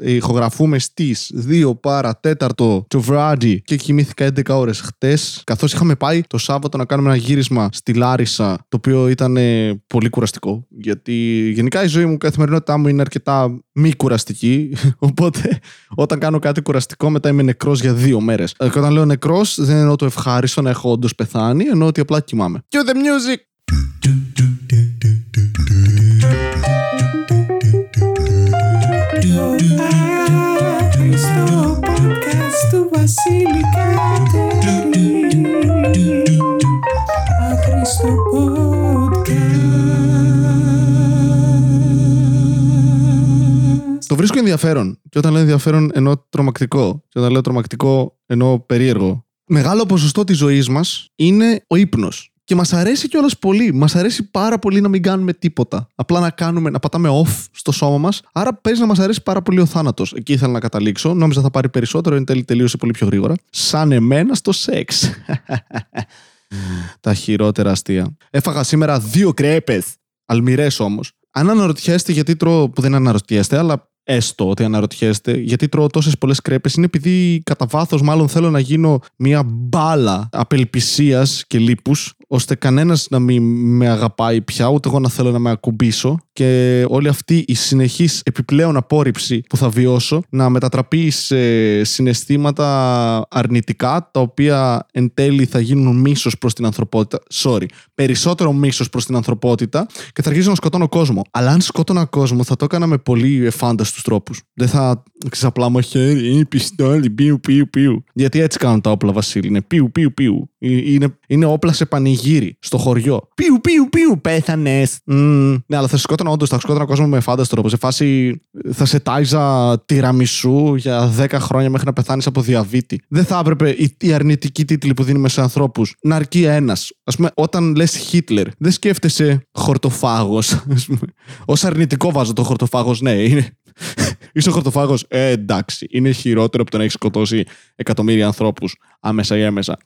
Ηχογραφούμε στις 2 παρα 4 το βράδυ και κοιμήθηκα 11 ώρες χτες. Καθώς είχαμε πάει το Σάββατο να κάνουμε ένα γύρισμα στη Λάρισα, το οποίο ήταν ε, πολύ κουραστικό. Γιατί γενικά η ζωή μου, η καθημερινότητά μου είναι αρκετά μη κουραστική. Οπότε όταν κάνω κάτι κουραστικό, μετά είμαι νεκρός για δύο μέρες. Και όταν λέω νεκρός, δεν εννοώ το ευχάριστο να έχω όντως πεθάνει, εννοώ ότι απλά κοιμάμαι. Cue the music! Βρίσκω ενδιαφέρον. Και όταν λέω ενδιαφέρον εννοώ τρομακτικό. Και όταν λέω τρομακτικό εννοώ περίεργο. Μεγάλο ποσοστό της ζωής μας είναι ο ύπνος. Και μας αρέσει κιόλας πολύ. Μας αρέσει πάρα πολύ να μην κάνουμε τίποτα. Απλά να κάνουμε, να πατάμε off στο σώμα μας. Άρα παίζει να μας αρέσει πάρα πολύ ο θάνατος. Εκεί ήθελα να καταλήξω. Νόμιζα θα πάρει περισσότερο, εν τέλει τελείωσε πολύ πιο γρήγορα. Σαν εμένα στο σεξ. Τα χειρότερα αστεία. Έφαγα σήμερα δύο κρέπες. Αλμυρές όμως. Αν αναρωτιέστε γιατί τρώω, που δεν αναρωτιέστε, αλλά έστω ότι αναρωτιέστε, γιατί τρώω τόσες πολλές κρέπες, είναι επειδή κατά βάθος μάλλον θέλω να γίνω μια μπάλα απελπισίας και λύπου, ώστε κανένας να μην με αγαπάει πια, ούτε εγώ να θέλω να με ακουμπήσω και όλη αυτή η συνεχής επιπλέον απόρριψη που θα βιώσω να μετατραπεί σε συναισθήματα αρνητικά, τα οποία εν τέλει θα γίνουν μίσος προς την ανθρωπότητα. Sorry, περισσότερο μίσος προς την ανθρωπότητα και θα αρχίσω να σκοτώνω κόσμο. Αλλά αν σκότωνα κόσμο, θα το έκανα με πολύ εφάνταστους τρόπους. Δεν θα ξέρει απλά μου χέρι, είναι πιστόλι, πιου, πιου, πιου. Γιατί έτσι κάνουν τα όπλα, Βασίλη. Είναι πιου, πιου, πιου. Ε, Είναι, είναι όπλα σε πανηγύρι στο χωριό. Πιου, πιου, πιου, πέθανες. Ναι, αλλά θα σε σκότωνα όντως, θα σκότωνα κόσμο με φάνταστο τρόπο. Σε φάση θα σε τάιζα τυραμισού για 10 χρόνια μέχρι να πεθάνεις από διαβήτη. Δεν θα έπρεπε οι, οι αρνητικοί τίτλοι που δίνουμε σε ανθρώπους να αρκεί ένας. Α πούμε, όταν λες Χίτλερ, δεν σκέφτεσαι χορτοφάγος. Ως αρνητικό βάζω το χορτοφάγος, ναι, είναι. Είσαι χορτοφάγος. Ε, εντάξει. Είναι χειρότερο από το να έχεις σκοτώσει εκατομμύρια ανθρώπους άμεσα ή έμμεσα.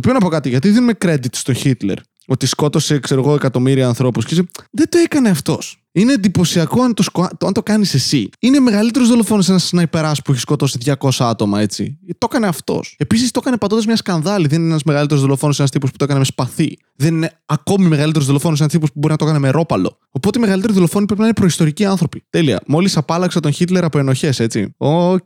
Το οποίο να πω κάτι, γιατί δίνουμε credit στο Χίτλερ ότι σκότωσε, ξέρω εγώ, εκατομμύρια ανθρώπους. Και είσαι, δεν το έκανε αυτός. Είναι εντυπωσιακό αν το, σκο... το, αν το κάνεις εσύ. Είναι μεγαλύτερος δολοφόνος ένας σναϊπεράς που έχει σκοτώσει 200 άτομα, έτσι. Το έκανε αυτός. Επίσης το έκανε πατώντας μια σκανδάλη. Δεν είναι ένας μεγαλύτερος δολοφόνος ένας τύπος που το έκανε με σπαθί. Δεν είναι ακόμη μεγαλύτερος δολοφόνος ένας τύπος που μπορεί να το έκανε με ρόπαλο. Οπότε οι μεγαλύτεροι δολοφόνοι πρέπει να είναι προϊστορικοί άνθρωποι. Τέλεια. Μόλις απάλλαξα τον Χίτλερ από ενοχές, έτσι. Οκ.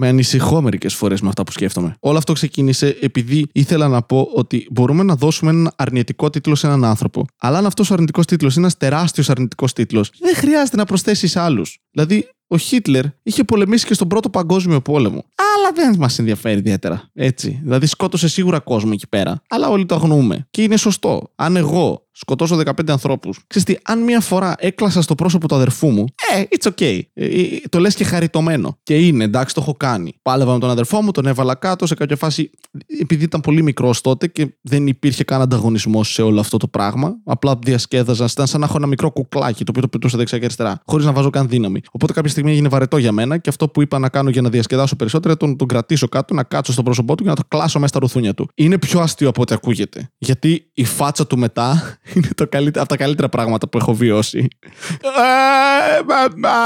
Με ανησυχώ μερικές φορές με αυτά που σκέφτομαι. Όλο αυτό ξεκίνησε επειδή ήθελα να πω ότι μπορούμε να δώσουμε έναν αρνητικό τίτλο σε έναν άνθρωπο. Αλλά αν αυτός ο αρνητικός τίτλος είναι ένας τεράστιος αρνητικός τίτλος, δεν χρειάζεται να προσθέσεις άλλους. Δηλαδή, ο Χίτλερ είχε πολεμήσει και στον Πρώτο Παγκόσμιο Πόλεμο. Αλλά δεν μας ενδιαφέρει ιδιαίτερα. Έτσι. Δηλαδή, σκότωσε σίγουρα κόσμο εκεί πέρα. Αλλά όλοι το αγνοούμε. Και είναι σωστό. Αν εγώ σκοτώσω 15 ανθρώπους, ξέρεις τι, αν μία φορά έκλασα στο πρόσωπο του αδερφού μου, ε, it's okay. Ε, ε, το λες και χαριτωμένο. Και είναι, εντάξει, το έχω κάνει. Πάλευα με τον αδερφό μου, τον έβαλα κάτω σε κάποια φάση, επειδή ήταν πολύ μικρός τότε και δεν υπήρχε καν ανταγωνισμός σε όλο αυτό το πράγμα. Απλά διασκέδαζα. Ήταν σαν να έχω ένα μικρό κουκλάκι το οποίο το πετούσα δεξιά και αριστερά, χωρίς να βάζω καν δύναμη. Οπότε κάποια στιγμή έγινε βαρετό για μένα και αυτό που είπα να κάνω για να διασκεδάσω περισσότερο ήταν να τον κρατήσω κάτω, να κάτσω στο πρόσωπό του και να το κλάσω μέσα στα ρουθούνια του. Είναι πιο αστείο από ό,τι ακούγεται. Γιατί η φάτσα του μετά είναι το καλύτερο, από τα καλύτερα πράγματα που έχω βιώσει. Ε, μαμά,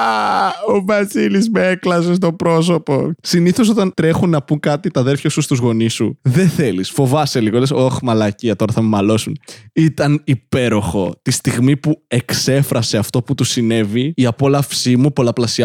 ο Βασίλης με έκλασε στο πρόσωπο. Συνήθως όταν τρέχουν να πούν κάτι τα αδέρφια σου στους γονείς σου, δεν θέλεις. Φοβάσαι λίγο. Λες, Ωχ, μαλακία, τώρα θα με μαλώσουν. Ήταν υπέροχο. Τη στιγμή που εξέφρασε αυτό που του συνέβη, η απόλαυσή μου πολλαπλασιάστηκε.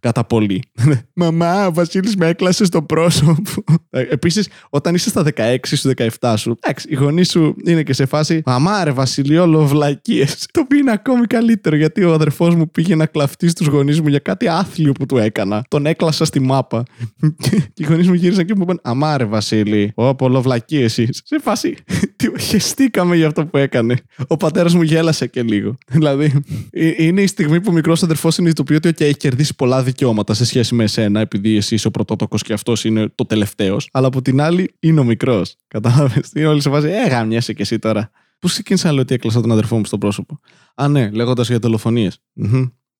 Κατά πολύ. Μαμά, ο Βασίλης με έκλασε στο πρόσωπο. Επίσης, όταν είσαι στα 16 σου, 17 σου, εντάξει, οι γονείς σου είναι και σε φάση Μαμά, ρε Βασιλιόλο, βλακίε. Το οποίο είναι ακόμη καλύτερο γιατί ο αδερφός μου πήγε να κλαφτεί στους γονείς μου για κάτι άθλιο που του έκανα. Τον έκλασα στη μάπα. και οι γονείς μου γύρισαν και μου είπαν Αμά, ρε Βασίλη, Ω, πολλο βλακίε εσεί. Σε φάση. Τι- Χεστήκαμε για αυτό που έκανε. Ο πατέρας μου γέλασε και λίγο. Δηλαδή, ε, είναι η στιγμή που ο μικρός αδερφός συνειδητοποιεί ότι okay, έχει κερδίσει πολλά δικαιώματα σε σχέση με εσένα, επειδή εσύ είσαι ο πρωτότοκος και αυτός είναι το τελευταίος. Αλλά από την άλλη είναι ο μικρός. Κατάλαβες. Είναι όλοι σε φάση, Ε, γαμιέσαι κι εσύ τώρα. Πώ ξεκίνησα να λέω ότι έκλασα τον αδερφό μου στο πρόσωπο. Α, ναι, λέγοντας για δολοφονίες.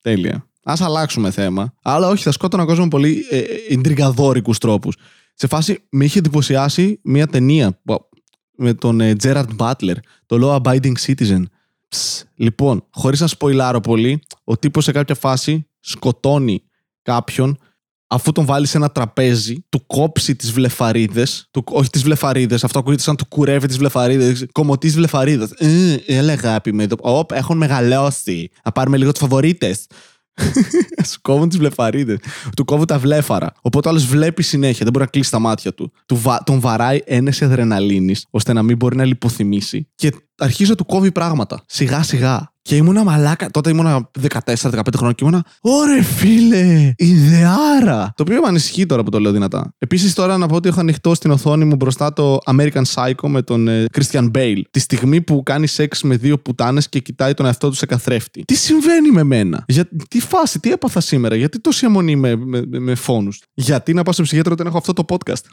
Τέλεια. Α αλλάξουμε θέμα. Αλλά όχι, θα σκότωνα κόσμο με πολύ ε, εντρικαδόρικου τρόπους. Σε φάση με είχε εντυπωσιάσει μια ταινία που- με τον ε, Gerard Butler, το Law Abiding Citizen. Ψ, λοιπόν, χωρίς να σποιλάρω πολύ, ο τύπος σε κάποια φάση σκοτώνει κάποιον αφού τον βάλει σε ένα τραπέζι, του κόψει τις βλεφαρίδες. Όχι τις βλεφαρίδες, αυτό ακούγεται σαν του κουρεύει τις βλεφαρίδες. Κομωτή βλεφαρίδα. Ε, έλα αγάπη με εδώ. Οπ, έχουν μεγαλώσει. Να πάρουμε λίγο τους φαβορίτες. Σου κόβουν τις βλεφαρίδες. Του κόβουν τα βλέφαρα. Οπότε ο άλλος βλέπει συνέχεια, δεν μπορεί να κλείσει τα μάτια του. του βα... Τον βαράει ένεση αδρεναλίνη, ώστε να μην μπορεί να λιποθυμήσει. Και αρχίζει να του κόβει πράγματα. Σιγά σιγά. Και ήμουνα μαλάκα. Τότε ήμουνα 14-15 χρόνια και ήμουνα. Ωρε φίλε! Ιδεάρα! Το οποίο με ανησυχεί τώρα που το λέω δυνατά. Επίσης τώρα να πω ότι έχω ανοιχτό στην οθόνη μου μπροστά το American Psycho με τον ε, Christian Bale. Τη στιγμή που κάνει σεξ με δύο πουτάνες και κοιτάει τον εαυτό τους σε καθρέφτη. Τι συμβαίνει με μένα; Για, τι φάση, τι έπαθα σήμερα, γιατί τόση αιμονή με, με, με, με φόνους; Γιατί να πάω σε ψυχίατρο όταν έχω αυτό το podcast;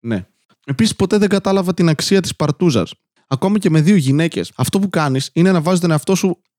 ναι. Επίσης, ποτέ δεν κατάλαβα την αξία της παρτούζας. Ακόμη και με δύο γυναίκες. Αυτό που κάνεις είναι να βάζεις τον εαυτό σου δ-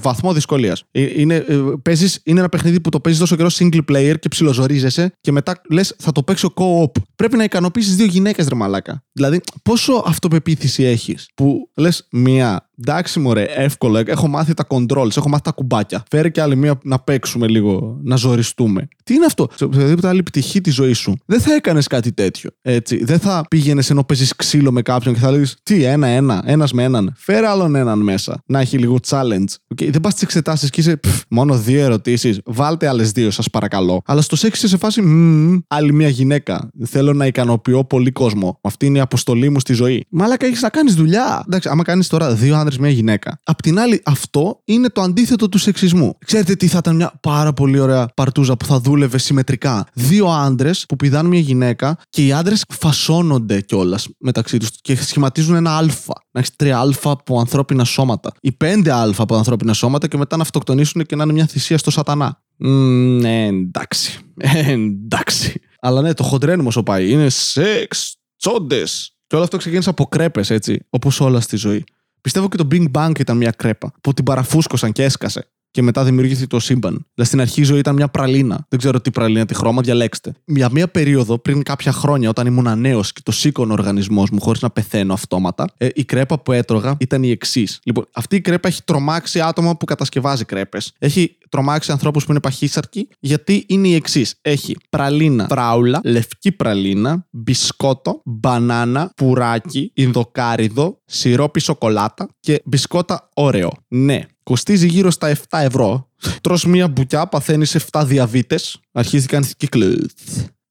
βαθμό δυσκολίας. Είναι, ε, παίζεις- είναι ένα παιχνίδι που το παίζεις τόσο καιρό single player και ψιλοζορίζεσαι και μετά λες θα το παίξω co-op. Πρέπει να ικανοποιήσεις δύο γυναίκες, ρε μαλάκα. Δηλαδή, πόσο αυτοπεποίθηση έχεις που λες μία. Εντάξει, μωρέ, εύκολο. Έχω μάθει τα controls, έχω μάθει τα κουμπάκια. Φέρε και άλλη μία να παίξουμε λίγο, να ζοριστούμε. Τι είναι αυτό, σε οποιαδήποτε άλλη πτυχή της ζωής σου. Δεν θα έκανες κάτι τέτοιο. Έτσι. Δεν θα πήγαινες ενώ παίζεις ξύλο με κάποιον και θα λέει Τι, ένα-ένα, ένα με έναν. Φέρε άλλον έναν μέσα. Να έχει λίγο challenge. Okay, δεν πας στι εξετάσεις και είσαι «Πφ, μόνο δύο ερωτήσεις. Βάλτε άλλες δύο, σας παρακαλώ. Αλλά στο σεξ είσαι σε φάση «Μμμ, άλλη μια γυναίκα. Θέλω να ικανοποιώ πολύ κόσμο. Αυτή είναι η αποστολή μου στη ζωή. Μάλακα έχεις να κάνεις δουλειά. Εντάξει, άμα κάνεις τώρα δύο άντρε, μια γυναίκα. Απ' την άλλη, αυτό είναι το αντίθετο του σεξισμού. Ξέρετε τι θα ήταν μια πάρα πολύ ωραία παρτούζα που θα δούλευε συμμετρικά. Δύο άντρε που πηδάνε μια γυναίκα και οι άντρε φασώνονται κιόλας μεταξύ τους και σχηματίζουν ένα αλφα. Να έχεις τρία αλφα από ανθρώπινα σώματα. Ή πέντε αλφα από ανθρώπινα σώματα και μετά να αυτοκτονήσουν και να είναι μια θυσία στο σατανά. Μμμ, ναι, εντάξει. Ε, εντάξει. Αλλά ναι, το χοντρένουμε όσο πάει. Είναι σεξ, τσόντες. Και όλο αυτό ξεκίνησε από κρέπες, έτσι. Όπως όλα στη ζωή. Πιστεύω και το Big Bang ήταν μια κρέπα που την παραφούσκωσαν και έσκασε. Και μετά δημιουργήθηκε το σύμπαν. Δηλαδή στην αρχή η ζωή ήταν μια πραλίνα. Δεν ξέρω τι πραλίνα, τι χρώμα, διαλέξτε. Για μία περίοδο πριν κάποια χρόνια, όταν ήμουν νέο και το σήκωνε ο οργανισμός μου χωρίς να πεθαίνω αυτόματα, ε, η κρέπα που έτρωγα ήταν η εξής. Λοιπόν, αυτή η κρέπα έχει τρομάξει άτομα που κατασκευάζει κρέπες. Έχει τρομάξει ανθρώπους που είναι παχύσαρκοι, γιατί είναι η εξής. Έχει πραλίνα φράουλα, λευκή πραλίνα, μπισκότο, μπανάνα, πουράκι, ινδοκάριδο, σιρόπι σοκολάτα και μπισκότα όρεο. Ναι, κοστίζει γύρω στα 7 ευρώ. Τρως μία μπουκιά, παθαίνεις 7 διαβήτες, αρχίζει κάνει κύκλους.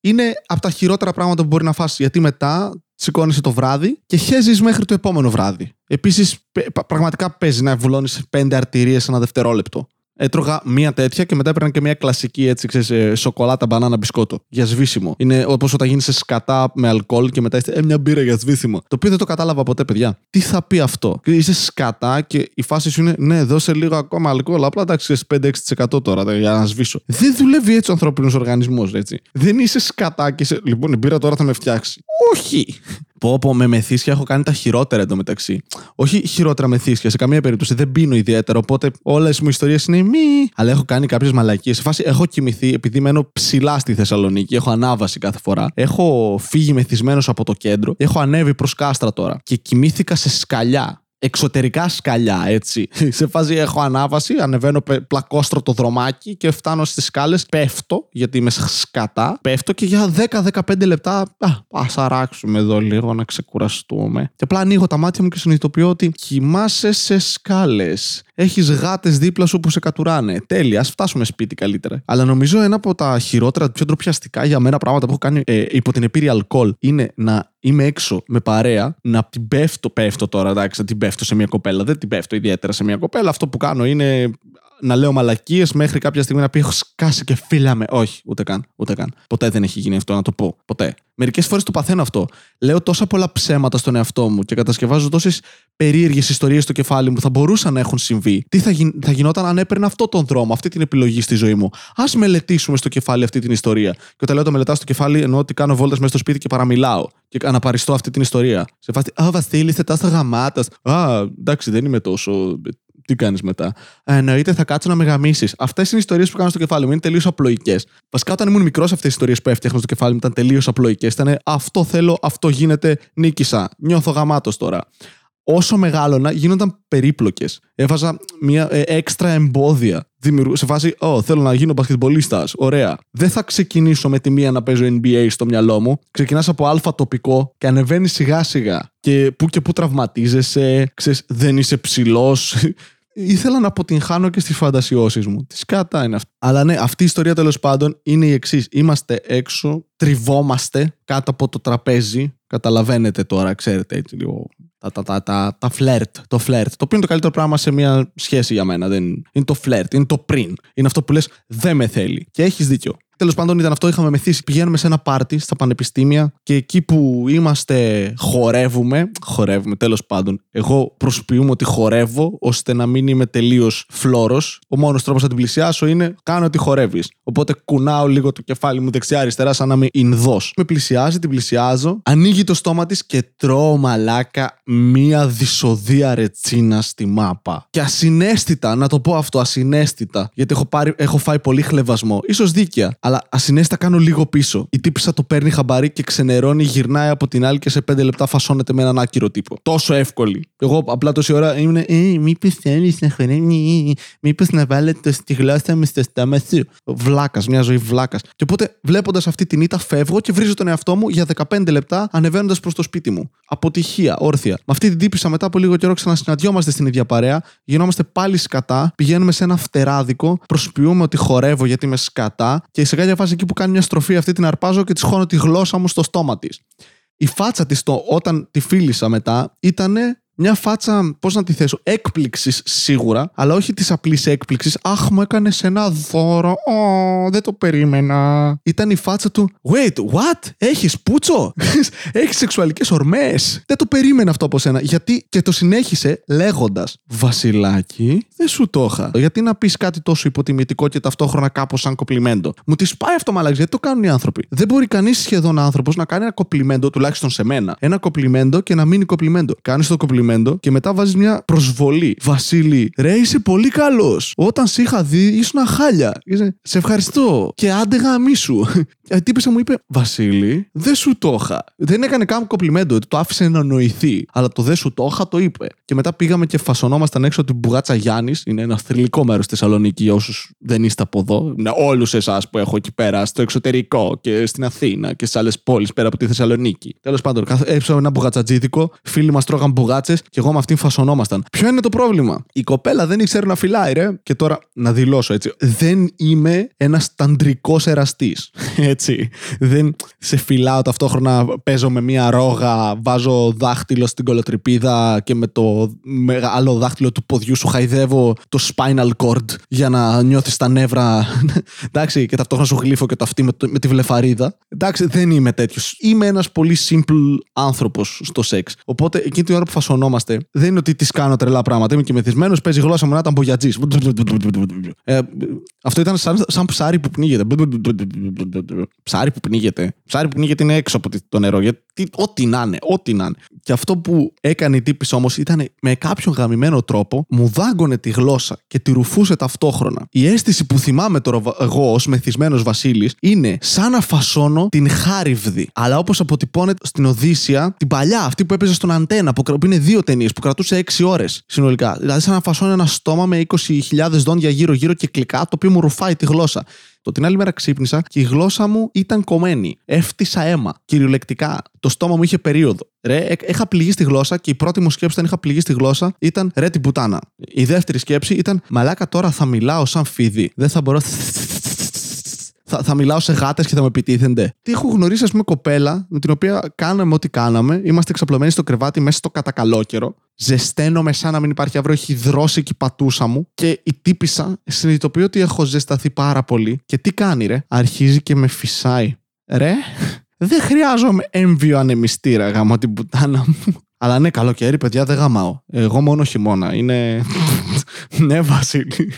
Είναι από τα χειρότερα πράγματα που μπορεί να φας, γιατί μετά σηκώνεσαι το βράδυ και χέζεις μέχρι το επόμενο βράδυ. Επίσης, πε- πα- πραγματικά παίζει να βουλώνεις 5 αρτηρίες ένα δευτερόλεπτο. Έτρωγα μία τέτοια και μετά έπαιρνα και μία κλασική έτσι, ξέρεις, ε, σοκολάτα, μπανάνα, μπισκότο. Για σβήσιμο. Είναι όπως όταν γίνει σε σκατά με αλκοόλ και μετά είστε ε, μια μπύρα για σβήσιμο. Το οποίο δεν το κατάλαβα ποτέ, παιδιά. Τι θα πει αυτό; Είσαι σκατά και η φάση σου είναι ναι, δώσε λίγο ακόμα αλκοόλ. Απλά εντάξει, είσαι 5-6% τώρα δε, για να σβήσω. Δεν δουλεύει έτσι ο ανθρώπινος οργανισμός, έτσι. Δεν είσαι σκατά και είσαι. Λοιπόν, η μπύρα τώρα θα με φτιάξει. Όχι. Πω, πω, με μεθύσια έχω κάνει τα χειρότερα εντωμεταξύ. Όχι χειρότερα μεθύσια, σε καμία περίπτωση. Δεν πίνω ιδιαίτερα, οπότε όλες μου ιστορίες είναι μη. Αλλά έχω κάνει κάποιες μαλακίες. Σε φάση έχω κοιμηθεί, επειδή μένω ψηλά στη Θεσσαλονίκη, έχω ανάβαση κάθε φορά. Έχω φύγει μεθυσμένος από το κέντρο, έχω ανέβει προς κάστρα τώρα και κοιμήθηκα σε σκαλιά. Εξωτερικά σκαλιά, έτσι. Σε φάση έχω ανάβαση, ανεβαίνω πε- πλακόστρο το δρομάκι και φτάνω στις σκάλες. Πέφτω, γιατί είμαι σκατά. Πέφτω και για 10-15 λεπτά. Α ας αράξουμε εδώ λίγο να ξεκουραστούμε. Και απλά ανοίγω τα μάτια μου και συνειδητοποιώ ότι κοιμάσαι σε σκάλες. Έχεις γάτες δίπλα σου που σε κατουράνε. Τέλεια, ας φτάσουμε σπίτι καλύτερα. Αλλά νομίζω ένα από τα χειρότερα, πιο ντροπιαστικά για μένα πράγματα που έχω κάνει ε, υπό την επίρρεια αλκοόλ είναι να είμαι έξω με παρέα, να την πέφτω, πέφτω τώρα, εντάξει, να την πέφτω σε μια κοπέλα. Δεν την πέφτω ιδιαίτερα σε μια κοπέλα. Αυτό που κάνω είναι να λέω μαλακίες μέχρι κάποια στιγμή να πει έχω σκάσει και φύλαμε. Όχι, ούτε καν. Ούτε καν. Ποτέ δεν έχει γίνει αυτό να το πω. Ποτέ. Μερικές φορές το παθαίνω αυτό. Λέω τόσα πολλά ψέματα στον εαυτό μου και κατασκευάζω τόσες περίεργες ιστορίες στο κεφάλι μου που θα μπορούσαν να έχουν συμβεί. Τι θα, γι... θα γινόταν αν έπαιρνα αυτό τον δρόμο, αυτή την επιλογή στη ζωή μου. Α μελετήσουμε στο κεφάλι αυτή την ιστορία. Και όταν λέω το μελετάω στο κεφάλι, εννοώ ότι κάνω βόλτες μέσα στο σπίτι και παραμιλάω. Και αναπαριστώ αυτή την ιστορία. Σε φάση, Α, Βασίλη, είσαι τόσο γαμάτα. Α, εντάξει, δεν είμαι τόσο τι κάνεις μετά; «Ε, Εννοείται θα κάτσω να με γαμίσεις. Αυτές είναι οι ιστορίες που κάνω στο κεφάλι μου. Είναι τελείως απλοϊκές. Βασικά, όταν ήμουν μικρός, αυτές οι ιστορίες που έφτιαχνα στο κεφάλι μου ήταν τελείως απλοϊκές. Ήταν αυτό θέλω, αυτό γίνεται, νίκησα. Νιώθω γαμάτος τώρα. όσο μεγάλωνα γίνονταν περίπλοκες. Έβαζα μια ε, έξτρα εμπόδια. Δημιουργού, σε φάση, Ω, θέλω να γίνω μπασκετμπολίστας. Ωραία. Δεν θα ξεκινήσω με τη μία να παίζω NBA στο μυαλό μου. Ξεκινάς από αλφα τοπικό και ανεβαίνεις σιγά σιγά. Και που και που τραυματίζεσαι, ξέρεις, δεν είσαι ψηλός. Ήθελα να αποτυγχάνω και στις φαντασιώσεις μου. Τι σκάτα είναι αυτή. Αλλά ναι, αυτή η ιστορία τέλος πάντων είναι η εξής. Είμαστε έξω, τριβόμαστε κάτω από το τραπέζι. Καταλαβαίνετε τώρα, ξέρετε έτσι λίγο. Τα, τα, τα, τα, τα φλερτ, το φλερτ. Το οποίο είναι το καλύτερο πράγμα σε μια σχέση για μένα. Δεν... Είναι το φλερτ, είναι το πριν. Είναι αυτό που λες, δεν με θέλει. Και έχεις δίκιο. Τέλος πάντων, ήταν αυτό. Είχαμε μεθύσει. Πηγαίνουμε σε ένα πάρτι στα πανεπιστήμια και εκεί που είμαστε, χορεύουμε. Χορεύουμε, τέλος πάντων. Εγώ προσποιούμαι ότι χορεύω ώστε να μην είμαι τελείως φλόρο. Ο μόνος τρόπος να την πλησιάσω είναι κάνω ότι χορεύεις. Οπότε κουνάω λίγο το κεφάλι μου δεξιά-αριστερά, σαν να είμαι Ινδός. Με πλησιάζει, την πλησιάζω. Ανοίγει το στόμα της και τρώω μαλάκα μία δυσοδεία ρετσίνα στη μάπα. Και ασυναίσθητα, να το πω αυτό, ασυναίσθητα. Γιατί έχω, πάρει, έχω φάει πολύ χλεβασμό. σω δίκαια. Αλλά ασυναίσθητα κάνω λίγο πίσω. Η τύπησα το παίρνει χαμπάρι και ξενερώνει, γυρνάει από την άλλη και σε πέντε λεπτά φασώνεται με έναν άκυρο τύπο. Τόσο εύκολη. Εγώ απλά τόση ώρα ήμουν. Ε, μήπως θέλεις να χορεύει, μήπως να βάλετε στη γλώσσα μου στο στόμα σου. Βλάκας, μια ζωή βλάκας. Και οπότε βλέποντας αυτή την ήττα, φεύγω και βρίζω τον εαυτό μου για 15 λεπτά ανεβαίνοντας προς το σπίτι μου. Αποτυχία, όρθια. Με αυτή την τύπησα μετά από λίγο καιρό ξανασυναντιόμαστε στην ίδια παρέα, γινόμαστε πάλι σκατά, πηγαίνουμε σε ένα φτεράδικο, προσποιούμε ότι χορεύω γιατί είμαι σκατά και σε κάποια φάση εκεί που κάνει μια στροφή αυτή την αρπάζω και τη χώνω τη γλώσσα μου στο στόμα της. Η φάτσα της όταν τη φίλησα μετά ήταν μια φάτσα, πώς να τη θέσω, έκπληξης σίγουρα, αλλά όχι της απλής έκπληξης. Αχ, μου έκανε ένα δώρο. Ω, δεν το περίμενα. Ήταν η φάτσα του. Wait, what? Έχεις πούτσο; Έχεις σεξουαλικές ορμές; Δεν το περίμενα αυτό από σένα. Γιατί και το συνέχισε λέγοντας Βασιλάκι, δεν σου το είχα. Γιατί να πεις κάτι τόσο υποτιμητικό και ταυτόχρονα κάπως σαν κοπλιμέντο. Μου τη πάει αυτό μαλάκι, γιατί το κάνουν οι άνθρωποι. Δεν μπορεί κανείς σχεδόν άνθρωπος να κάνει ένα κοπλιμέντο, τουλάχιστον σε μένα. Ένα κοπλιμέντο και να μείνει κοπλιμέντο. Κάνεις το κοπλιμέντο και μετά βάζεις μια προσβολή. Βασίλη, ρε είσαι πολύ καλός. Όταν σε είχα δει, ήσουν χάλια. Είσαι, Σε ευχαριστώ. Και άντε γαμίσου. Η τύπησα μου είπε, Βασίλη, δεν σου το είχα. Δεν έκανε καν κοπλιμέντο, το άφησε να νοηθεί. Αλλά το δεν σου το είχα το είπε. Και μετά πήγαμε και φασωνόμασταν έξω από την Μπουγάτσα Γιάννης. Είναι ένα θρηλυκό μέρος στη Θεσσαλονίκη για όσους δεν είστε από εδώ. Ναι, όλους εσάς που έχω εκεί πέρα, στο εξωτερικό και στην Αθήνα και σε άλλες πόλεις πέρα από τη Θεσσαλονίκη. Τέλος πάντων, έψαμε ένα μπουγατσατζίδικο, φίλοι μας τρώγαν μπουγάτσες και εγώ με αυτήν φασωνόμασταν. Ποιο είναι το πρόβλημα; Η κοπέλα δεν ήξερε να φυλάει, ρε. Και τώρα να δηλώσω έτσι. Δεν είμαι ένας ταντρικός εραστής. Έτσι. Δεν σε φυλάω ταυτόχρονα, παίζω με μία ρόγα, βάζω δάχτυλο στην κολοτρυπίδα και με το μεγάλο δάχτυλο του ποδιού σου χαϊδεύω το spinal cord για να νιώθεις τα νεύρα. Εντάξει, και ταυτόχρονα σου γλύφω και το αυτή με, το- με τη βλεφαρίδα. Εντάξει, δεν είμαι τέτοιος. Είμαι ένας πολύ simple άνθρωπος στο σεξ. Οπότε εκείνη την ώρα που φασωνόμαστε, δεν είναι ότι τη κάνω τρελά πράγματα. Είμαι και μεθυσμένος, παίζει η γλώσσα μου να ήταν μπογιατζή. Ε, αυτό ήταν σαν, σαν ψάρι που πνίγεται. Ψάρι που πνίγεται. Ψάρι που πνίγεται είναι έξω από το νερό. Γιατί ό,τι να είναι, ό,τι να είναι. Και αυτό που έκανε η τύπης όμως ήταν με κάποιον γαμημένο τρόπο μου δάγκωνε τη γλώσσα και τη ρουφούσε ταυτόχρονα. Η αίσθηση που θυμάμαι τώρα βα- εγώ ως μεθυσμένος Βασίλης είναι σαν να φασώνω την χάριβδη. Αλλά όπως αποτυπώνεται στην Οδύσσια, την παλιά, αυτή που έπαιζε στον Αντένα, που, κρα- που είναι δύο ταινίες, που κρατούσε 6 ώρες συνολικά. Δηλαδή, σαν να φασώνω ένα στόμα με 20.000 δόντια γύρω-γύρω και κλικά, το οποίο μου ρουφάει τη γλώσσα. Το την άλλη μέρα ξύπνησα και η γλώσσα μου ήταν κομμένη. Έφτισα αίμα. Κυριολεκτικά. Το στόμα μου είχε περίοδο. Ρε, ε- είχα πληγεί στη γλώσσα και η πρώτη μου σκέψη όταν είχα πληγεί στη γλώσσα ήταν ρε την πουτάνα. Η δεύτερη σκέψη ήταν μαλάκα τώρα θα μιλάω σαν φίδι. Δεν θα μπορώ. Θα, θα μιλάω σε γάτες και θα με επιτίθενται. Τι έχω γνωρίσει, ας πούμε, κοπέλα με την οποία κάναμε ό,τι κάναμε. Είμαστε εξαπλωμένοι στο κρεβάτι μέσα στο κατακαλόκαιρο. Ζεσταίνομαι σαν να μην υπάρχει αύριο. Έχει δρώσει και η πατούσα μου. Και η τύπησα συνειδητοποιεί ότι έχω ζεσταθεί πάρα πολύ. Και τι κάνει, ρε; Αρχίζει και με φυσάει. Ρε, δεν χρειάζομαι έμβιο ανεμιστήρα γάμο την πουτάνα μου. Αλλά ναι, καλοκαίρι, παιδιά, δεν γαμάω. Εγώ μόνο χειμώνα. Είναι. ναι, Βασίλη.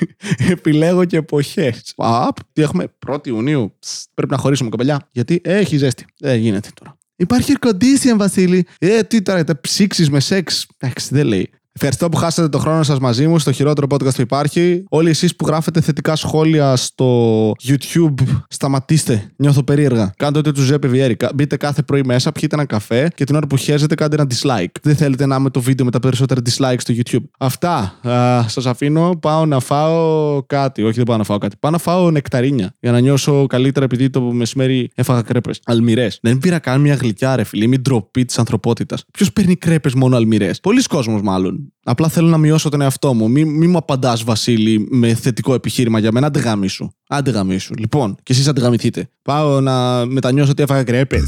Επιλέγω και εποχές. Απ, τι έχουμε, 1η Ιουνίου. Ψ, Πρέπει να χωρίσουμε, κοπελιά. Γιατί έχει ζέστη. Δεν γίνεται τώρα. Υπάρχει air condition, Βασίλη. Ε, τι τώρα, τα ψήξεις με σεξ. Εντάξει, δεν λέει. Ευχαριστώ που χάσατε το χρόνο σας μαζί μου στο χειρότερο podcast που υπάρχει. Όλοι εσείς που γράφετε θετικά σχόλια στο YouTube, σταματήστε. Νιώθω περίεργα. Κάντε ό,τι τους ζέπει Βιέρη. Μπείτε κάθε πρωί μέσα, πιείτε ένα καφέ και την ώρα που χέζετε κάντε ένα dislike. Δεν θέλετε να είμαι το βίντεο με τα περισσότερα dislike στο YouTube. Αυτά. Σας αφήνω. Πάω να φάω κάτι. Όχι, δεν πάω να φάω κάτι. Πάω να φάω νεκταρίνια για να νιώσω καλύτερα επειδή το μεσημέρι έφαγα κρέπες. Αλμυρές. Δεν πήρα καν μια γλυκιά, ρε φίλε. Μην ντροπή της ανθρωπότητας. Ποιος παίρνει κρέπες μόνο αλμυρές; Πολλοί κόσμος μάλλον. Απλά θέλω να μειώσω τον εαυτό μου. Μη, μη μου απαντάς, Βασίλη, με θετικό επιχείρημα για μένα. Άντε γάμισου. Άντε γάμισου. Λοιπόν, και εσείς αντιγαμηθείτε. Πάω να μετανιώσω ότι έφαγα κρέπε.